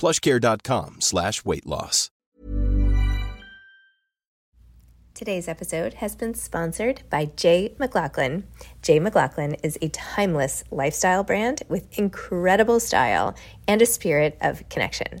plushcare.com slash weight loss. Today's episode has been sponsored by Jay McLaughlin. Jay McLaughlin is a timeless lifestyle brand with incredible style and a spirit of connection.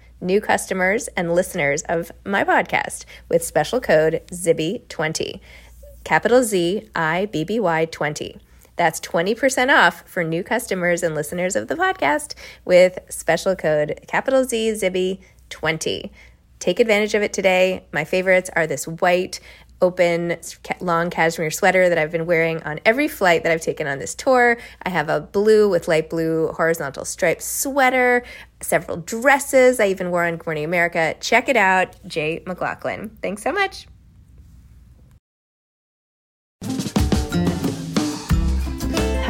new customers and listeners of my podcast with special code ZIBBY20. Capital Z I B B Y 20. That's 20% off for new customers and listeners of the podcast with special code capital Z Zibby 20. Take advantage of it today. My favorites are this white, open, long cashmere sweater that I've been wearing on every flight that I've taken on this tour. I have a blue with light blue horizontal striped sweater, several dresses I even wore on Good Morning America. Check it out, Jay McLaughlin. Thanks so much.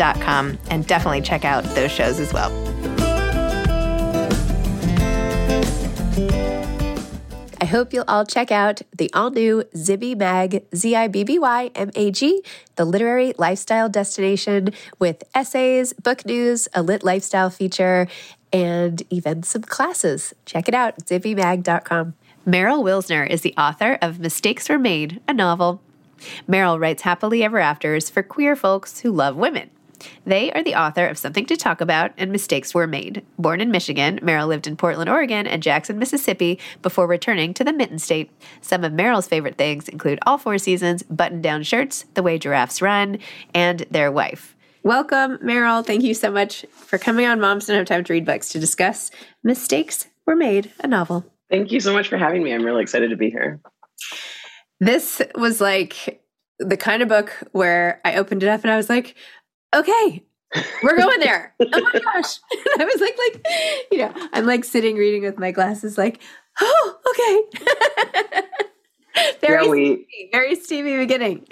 and definitely check out those shows as well. I hope you'll all check out the all new Zibby Mag, Z I B B Y M A G, the literary lifestyle destination with essays, book news, a lit lifestyle feature, and even some classes. Check it out, zibbymag.com. Meryl Wilsner is the author of Mistakes Were Made, a novel. Meryl writes happily ever afters for queer folks who love women. They are the author of Something to Talk About and Mistakes Were Made. Born in Michigan, Meryl lived in Portland, Oregon, and Jackson, Mississippi before returning to the Mitten State. Some of Meryl's favorite things include all four seasons, button down shirts, The Way Giraffes Run, and Their Wife. Welcome, Meryl. Thank you so much for coming on Moms Don't Have Time to Read Books to discuss Mistakes Were Made, a novel. Thank you so much for having me. I'm really excited to be here. This was like the kind of book where I opened it up and I was like, okay, we're going there. oh my gosh. And I was like, like, you know, I'm like sitting reading with my glasses, like, oh, okay. very yeah, we, steamy, very steamy beginning.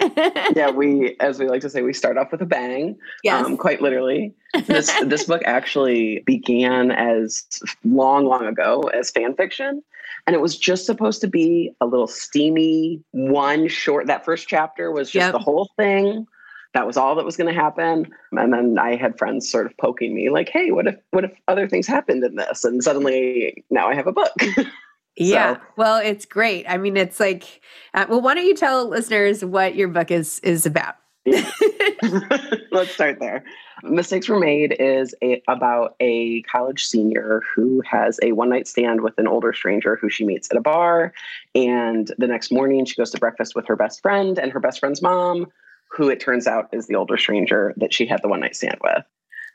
yeah, we, as we like to say, we start off with a bang. Yes. Um, quite literally. This this book actually began as long, long ago as fan fiction. And it was just supposed to be a little steamy one short. That first chapter was just yep. the whole thing. That was all that was going to happen. And then I had friends sort of poking me, like, "Hey, what if what if other things happened in this?" And suddenly, now I have a book. Yeah. So. Well, it's great. I mean, it's like, uh, well, why don't you tell listeners what your book is is about? Let's start there. Mistakes Were Made is a, about a college senior who has a one night stand with an older stranger who she meets at a bar. And the next morning, she goes to breakfast with her best friend and her best friend's mom, who it turns out is the older stranger that she had the one night stand with.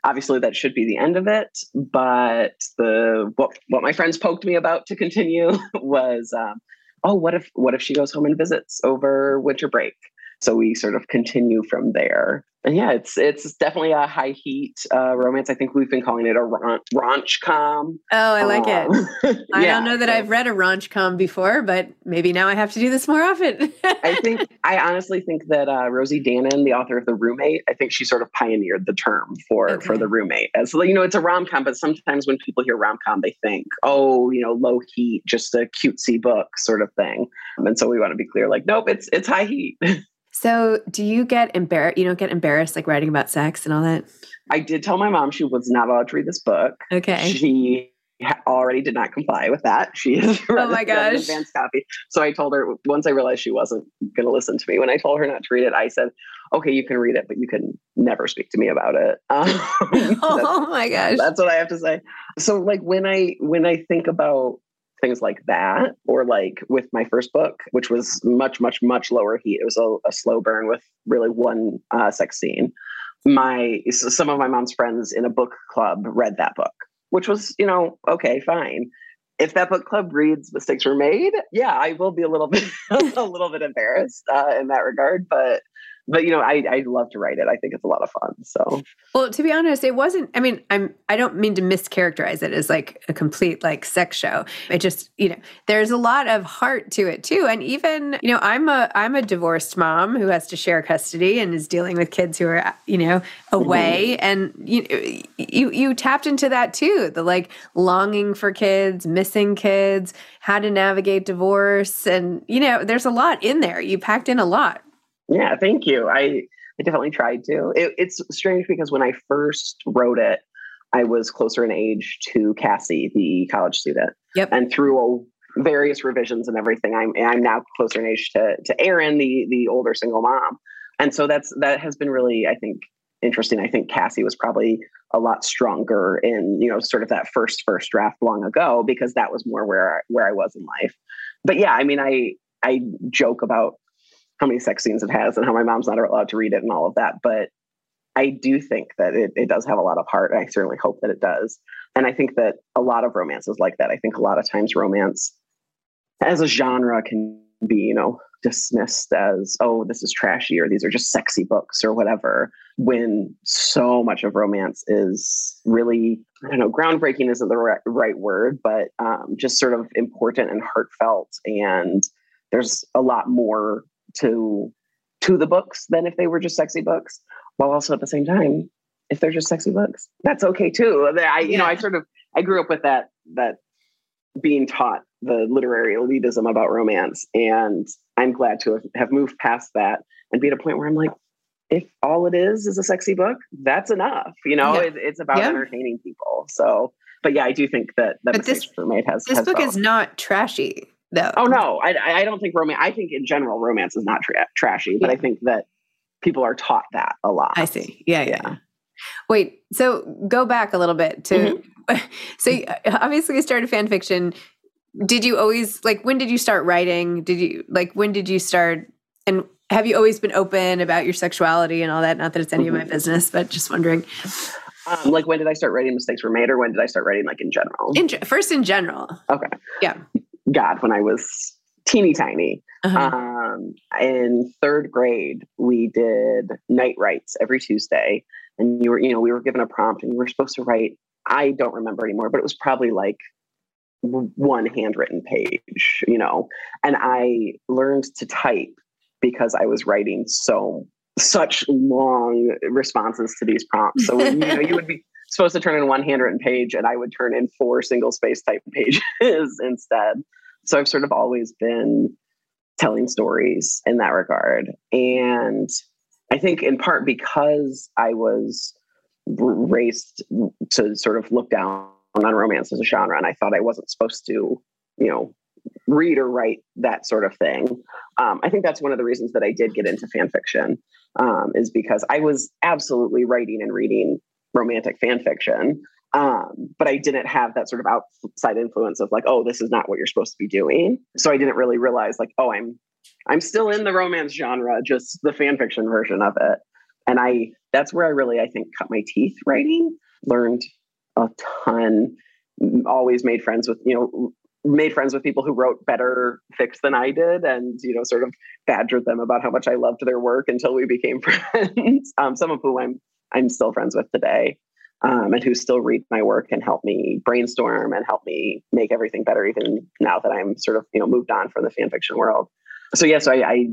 Obviously that should be the end of it but the what what my friends poked me about to continue was um, oh what if what if she goes home and visits over winter break so we sort of continue from there and yeah, it's it's definitely a high heat uh, romance. I think we've been calling it a raunch com. Oh, I like um, it. I yeah, don't know that so. I've read a raunch com before, but maybe now I have to do this more often. I think I honestly think that uh, Rosie Danan, the author of The Roommate, I think she sort of pioneered the term for okay. for the roommate. As so, you know, it's a rom com, but sometimes when people hear rom com, they think, oh, you know, low heat, just a cutesy book sort of thing. And so we want to be clear, like, nope, it's it's high heat. So, do you get embarrassed? You don't get embarrassed like writing about sex and all that? I did tell my mom she was not allowed to read this book. Okay. She already did not comply with that. She is oh my gosh advanced copy. So I told her once I realized she wasn't going to listen to me. When I told her not to read it, I said, "Okay, you can read it, but you can never speak to me about it." Um, oh my gosh, that's what I have to say. So like when I when I think about things like that or like with my first book which was much much much lower heat. It was a, a slow burn with really one uh, sex scene. My some of my mom's friends in a book club read that book which was you know okay fine. If that book club reads mistakes were made yeah i will be a little bit a little bit embarrassed uh, in that regard but but you know, I I love to write it. I think it's a lot of fun. So well, to be honest, it wasn't. I mean, I'm I don't mean to mischaracterize it as like a complete like sex show. It just you know, there's a lot of heart to it too. And even you know, I'm a I'm a divorced mom who has to share custody and is dealing with kids who are you know away, mm-hmm. and you you you tapped into that too. The like longing for kids, missing kids, how to navigate divorce, and you know, there's a lot in there. You packed in a lot. Yeah, thank you. I, I definitely tried to. It, it's strange because when I first wrote it, I was closer in age to Cassie, the college student. Yep. And through various revisions and everything, I'm I'm now closer in age to to Erin, the the older single mom. And so that's that has been really, I think, interesting. I think Cassie was probably a lot stronger in you know sort of that first first draft long ago because that was more where where I was in life. But yeah, I mean, I I joke about how many sex scenes it has and how my mom's not allowed to read it and all of that. But I do think that it, it does have a lot of heart. I certainly hope that it does. And I think that a lot of romance is like that. I think a lot of times romance as a genre can be, you know, dismissed as, oh, this is trashy or these are just sexy books or whatever, when so much of romance is really, I don't know, groundbreaking isn't the right, right word, but um, just sort of important and heartfelt. And there's a lot more to to the books than if they were just sexy books while also at the same time if they're just sexy books that's okay too i you yeah. know i sort of i grew up with that that being taught the literary elitism about romance and i'm glad to have moved past that and be at a point where i'm like if all it is is a sexy book that's enough you know yeah. it, it's about yeah. entertaining people so but yeah i do think that that but this, made has this has book both. is not trashy though. Oh no, I, I don't think romance. I think in general romance is not tra- trashy, but yeah. I think that people are taught that a lot. I see. Yeah, yeah. yeah. Wait, so go back a little bit to. Mm-hmm. So obviously, you started fan fiction. Did you always like? When did you start writing? Did you like? When did you start? And have you always been open about your sexuality and all that? Not that it's any mm-hmm. of my mm-hmm. business, but just wondering. Um, like when did I start writing mistakes were made, or when did I start writing like in general? In, first, in general. Okay. Yeah. God, when I was teeny tiny. Uh-huh. Um, in third grade, we did night writes every Tuesday, and you were, you know, we were given a prompt, and you were supposed to write. I don't remember anymore, but it was probably like one handwritten page, you know. And I learned to type because I was writing so such long responses to these prompts. So you know, you would be supposed to turn in one handwritten page, and I would turn in four single space type pages instead. So I've sort of always been telling stories in that regard, and I think in part because I was raised to sort of look down on romance as a genre, and I thought I wasn't supposed to, you know, read or write that sort of thing. Um, I think that's one of the reasons that I did get into fan fiction um, is because I was absolutely writing and reading romantic fan fiction. Um, but I didn't have that sort of outside influence of like, oh, this is not what you're supposed to be doing. So I didn't really realize like, oh, I'm I'm still in the romance genre, just the fan fiction version of it. And I that's where I really I think cut my teeth writing. Learned a ton. Always made friends with you know made friends with people who wrote better fix than I did, and you know sort of badgered them about how much I loved their work until we became friends. um, some of whom I'm I'm still friends with today. Um, and who still read my work and help me brainstorm and help me make everything better even now that I'm sort of you know moved on from the fan fiction world so yeah, so I, I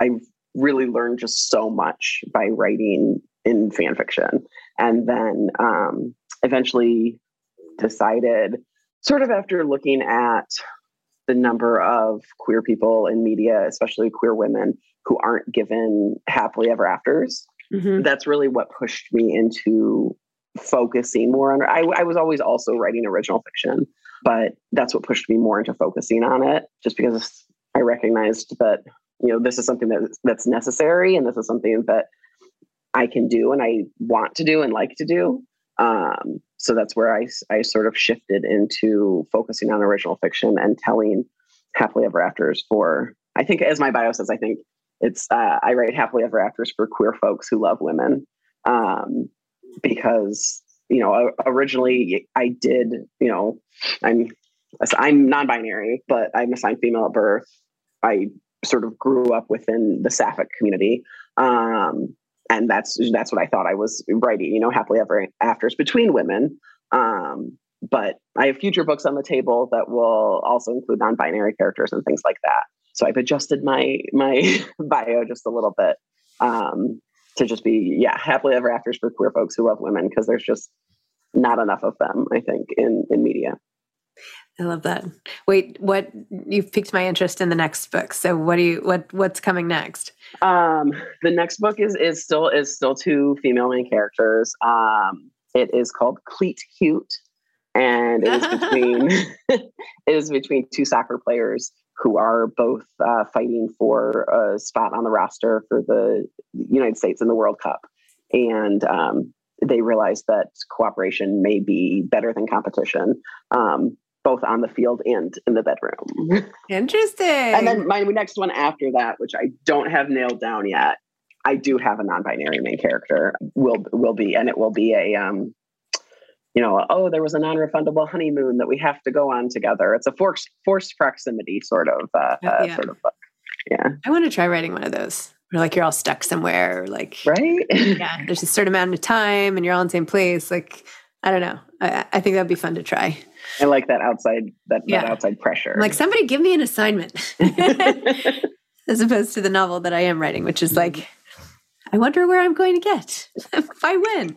I really learned just so much by writing in fan fiction, and then um, eventually decided, sort of after looking at the number of queer people in media, especially queer women, who aren't given happily ever afters. Mm-hmm. That's really what pushed me into focusing more on. I, I was always also writing original fiction, but that's what pushed me more into focusing on it, just because I recognized that you know this is something that that's necessary and this is something that I can do and I want to do and like to do. Um, so that's where I I sort of shifted into focusing on original fiction and telling happily ever afters for I think as my bio says I think it's uh, I write happily ever afters for queer folks who love women um, because you know originally I did you know I'm I'm non-binary but I'm assigned female at birth I sort of grew up within the sapphic community. Um, and that's that's what I thought I was writing, you know, happily ever afters between women. Um, but I have future books on the table that will also include non-binary characters and things like that. So I've adjusted my my bio just a little bit um, to just be yeah, happily ever afters for queer folks who love women because there's just not enough of them, I think, in in media. I love that. Wait, what you've piqued my interest in the next book. So what do you what what's coming next? Um the next book is is still is still two female main characters. Um it is called Cleat Cute and it is between it is between two soccer players who are both uh, fighting for a spot on the roster for the United States in the World Cup. And um, they realize that cooperation may be better than competition. Um, both on the field and in the bedroom. Interesting. and then my next one after that, which I don't have nailed down yet, I do have a non-binary main character. Will will be, and it will be a um, you know, oh, there was a non-refundable honeymoon that we have to go on together. It's a forced forced proximity sort of uh, uh yeah. sort of book. Yeah, I want to try writing one of those. Or like you're all stuck somewhere, or like right? yeah, there's a certain amount of time, and you're all in the same place. Like I don't know. I, I think that'd be fun to try. I like that outside that, yeah. that outside pressure. I'm like somebody give me an assignment, as opposed to the novel that I am writing, which is like, I wonder where I'm going to get if I win.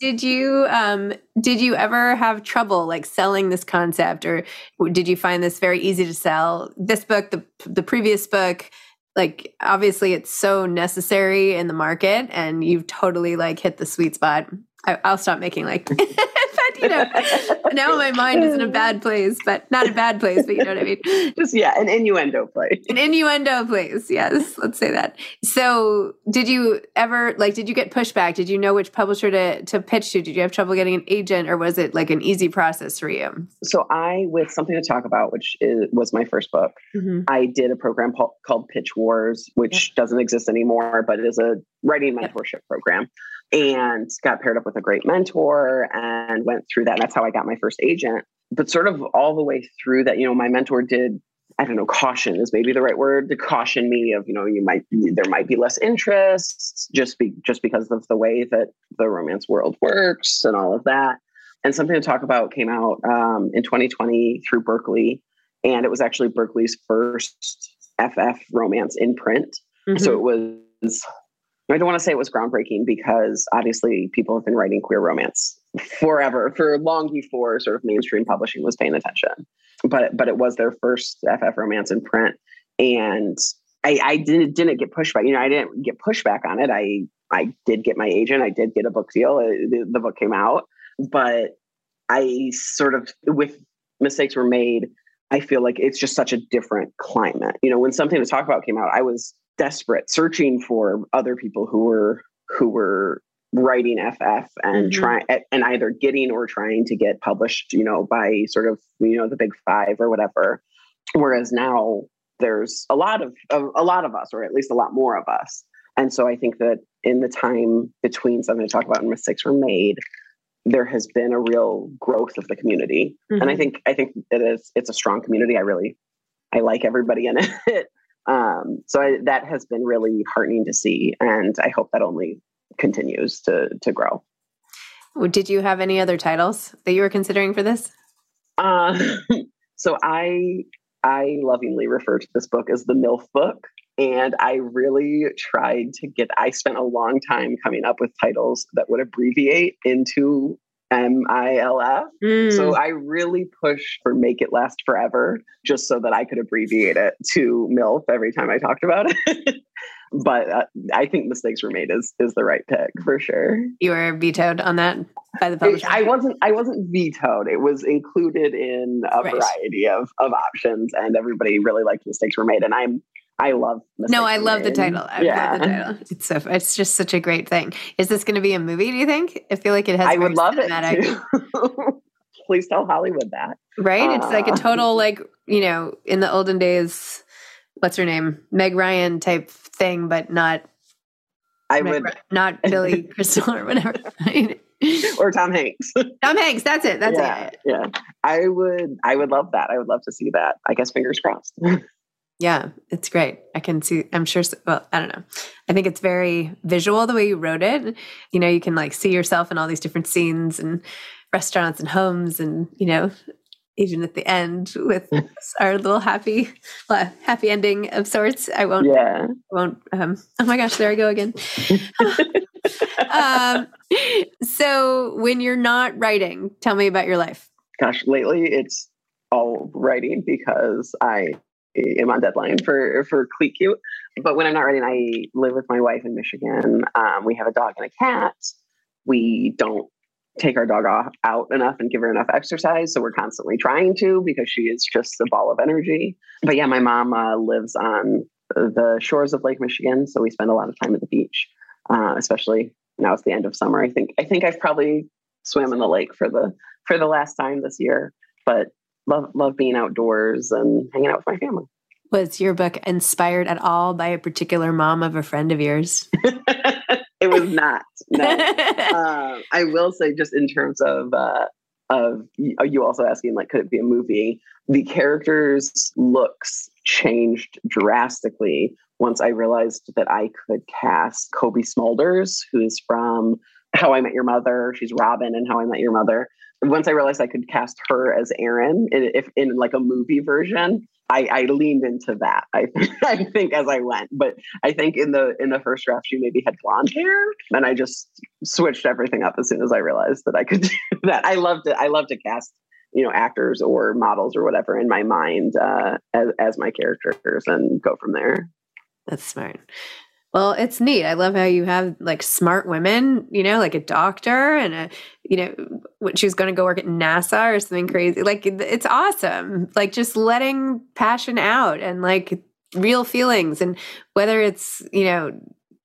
Did you um did you ever have trouble like selling this concept or did you find this very easy to sell? This book, the the previous book, like obviously it's so necessary in the market and you've totally like hit the sweet spot. I, I'll stop making like you know, now my mind is in a bad place, but not a bad place, but you know what I mean? Just, yeah, an innuendo place. An innuendo place. Yes, let's say that. So, did you ever, like, did you get pushback? Did you know which publisher to, to pitch to? Did you have trouble getting an agent or was it like an easy process for you? So, I, with Something to Talk About, which is, was my first book, mm-hmm. I did a program called Pitch Wars, which doesn't exist anymore, but it is a writing mentorship program and got paired up with a great mentor and went through that. And that's how I got my first agent. But sort of all the way through that, you know, my mentor did, I don't know, caution is maybe the right word to caution me of, you know, you might, there might be less interest just be, just because of the way that the romance world works and all of that. And something to talk about came out um, in 2020 through Berkley. And it was actually Berkley's first FF romance in print. Mm-hmm. So it was I don't want to say it was groundbreaking because obviously people have been writing queer romance forever, for long before sort of mainstream publishing was paying attention. But but it was their first FF romance in print, and I, I didn't didn't get pushback. You know, I didn't get pushback on it. I I did get my agent. I did get a book deal. Uh, the, the book came out, but I sort of with mistakes were made. I feel like it's just such a different climate. You know, when something to talk about came out, I was desperate, searching for other people who were who were writing FF and mm-hmm. trying and either getting or trying to get published, you know, by sort of you know the big five or whatever. Whereas now there's a lot of, of a lot of us, or at least a lot more of us. And so I think that in the time between something to talk about and mistakes were made, there has been a real growth of the community. Mm-hmm. And I mm-hmm. think I think it is it's a strong community. I really I like everybody in it. Um, so I, that has been really heartening to see, and I hope that only continues to to grow. Did you have any other titles that you were considering for this? Uh, so I I lovingly refer to this book as the MILF book. And I really tried to get, I spent a long time coming up with titles that would abbreviate into M I L F. Mm. So I really pushed for Make It Last Forever just so that I could abbreviate it to MILF every time I talked about it. but uh, I think mistakes were made is is the right pick for sure. You were vetoed on that by the publisher. I wasn't. I wasn't vetoed. It was included in a right. variety of of options, and everybody really liked mistakes were made. And I'm I love. No, I love the title. I yeah. love the title. It's so. It's just such a great thing. Is this going to be a movie? Do you think? I feel like it has. I would love cinematic. it. Please tell Hollywood that. Right. Uh, it's like a uh, total like you know in the olden days. What's her name? Meg Ryan type thing, but not. I Meg would not Billy Crystal or whatever. or Tom Hanks. Tom Hanks. That's it. That's yeah, it. Yeah. I would. I would love that. I would love to see that. I guess fingers crossed. Yeah, it's great. I can see, I'm sure, well, I don't know. I think it's very visual the way you wrote it. You know, you can like see yourself in all these different scenes and restaurants and homes and, you know, even at the end with our little happy, well, happy ending of sorts. I won't, yeah. I won't, um, oh my gosh, there I go again. um, so when you're not writing, tell me about your life. Gosh, lately it's all writing because I am on deadline for for Cleat Cute. But when I'm not writing, I live with my wife in Michigan. Um, we have a dog and a cat. We don't take our dog off, out enough and give her enough exercise. So we're constantly trying to because she is just a ball of energy. But yeah, my mom uh, lives on the shores of Lake Michigan, so we spend a lot of time at the beach, uh, especially now it's the end of summer. I think I think I've probably swam in the lake for the for the last time this year. But love love being outdoors and hanging out with my family. Was your book inspired at all by a particular mom of a friend of yours? it was not. No. um, I will say, just in terms of uh, of you also asking, like, could it be a movie? The characters' looks changed drastically once I realized that I could cast Cobie Smulders, who's from How I Met Your Mother. She's Robin in How I Met Your Mother. Once I realized I could cast her as Erin, if in like a movie version, I, I, leaned into that. I, I think as I went, but I think in the in the first draft she maybe had blonde hair, and I just switched everything up as soon as I realized that I could do that. I loved it. I love to cast you know actors or models or whatever in my mind uh, as as my characters and go from there. That's smart. Well, it's neat. I love how you have like smart women, you know, like a doctor and a, you know, when she was going to go work at NASA or something crazy. Like it's awesome. Like just letting passion out and like real feelings and whether it's, you know,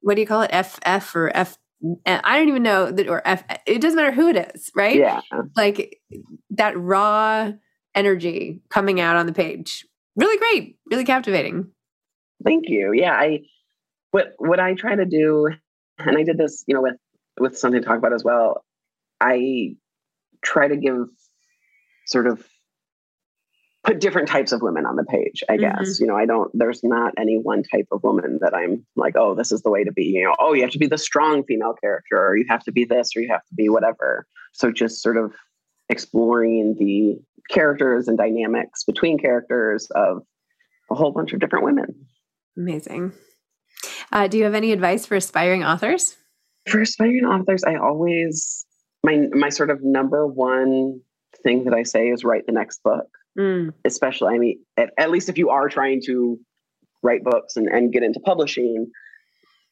what do you call it? FF or F eh, I don't even know that or F it doesn't matter who it is, right? Yeah. Like that raw energy coming out on the page. Really great, really captivating. Thank you. Yeah, I what what I try to do, and I did this, you know, with with something to talk about as well. I try to give sort of put different types of women on the page i guess mm-hmm. you know i don't there's not any one type of woman that i'm like oh this is the way to be you know oh you have to be the strong female character or you have to be this or you have to be whatever so just sort of exploring the characters and dynamics between characters of a whole bunch of different women amazing uh, do you have any advice for aspiring authors? For aspiring authors, I always my my sort of number one thing that I say is write the next book. Mm. Especially, I mean, at, at least if you are trying to write books and, and get into publishing,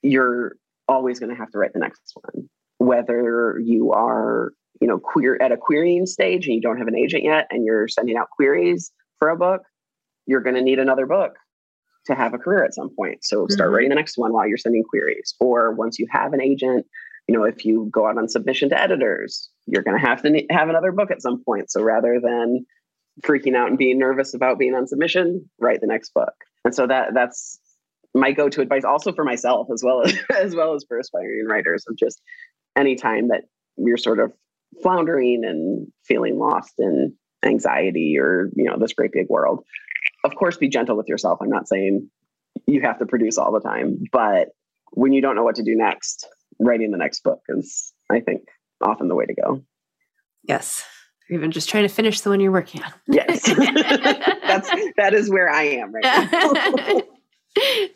you're always going to have to write the next one. Whether you are, you know, queer at a querying stage and you don't have an agent yet, and you're sending out queries for a book, you're going to need another book to have a career at some point. So start mm-hmm. writing the next one while you're sending queries. Or once you have an agent, you know, if you go out on submission to editors, you're going to have to have another book at some point. So rather than freaking out and being nervous about being on submission, write the next book. And so that that's my go-to advice also for myself as well as as well as for aspiring writers of just anytime that you're sort of floundering and feeling lost in anxiety or you know this great big world of course, be gentle with yourself. I'm not saying you have to produce all the time, but when you don't know what to do next, writing the next book is, I think, often the way to go. Yes. Or even just trying to finish the one you're working on. yes. That's that is where I am right now.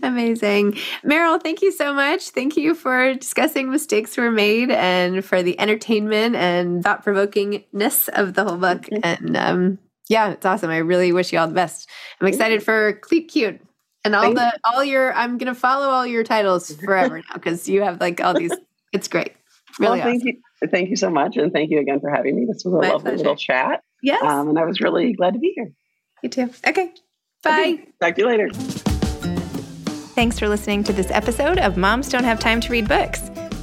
Amazing. Meryl, thank you so much. Thank you for discussing mistakes were made and for the entertainment and thought provokingness of the whole book. And um, yeah, it's awesome. I really wish you all the best. I'm excited for Cleat Cute and all Thank the all your. I'm gonna follow all your titles forever now because you have like all these. It's great. Really well, thank awesome. you. Thank you so much, and thank you again for having me. This was a My lovely pleasure. little chat. Yes, um, and I was really glad to be here. You too. Okay. Bye. Okay. Talk to you later. Thanks for listening to this episode of Moms Don't Have Time to Read Books.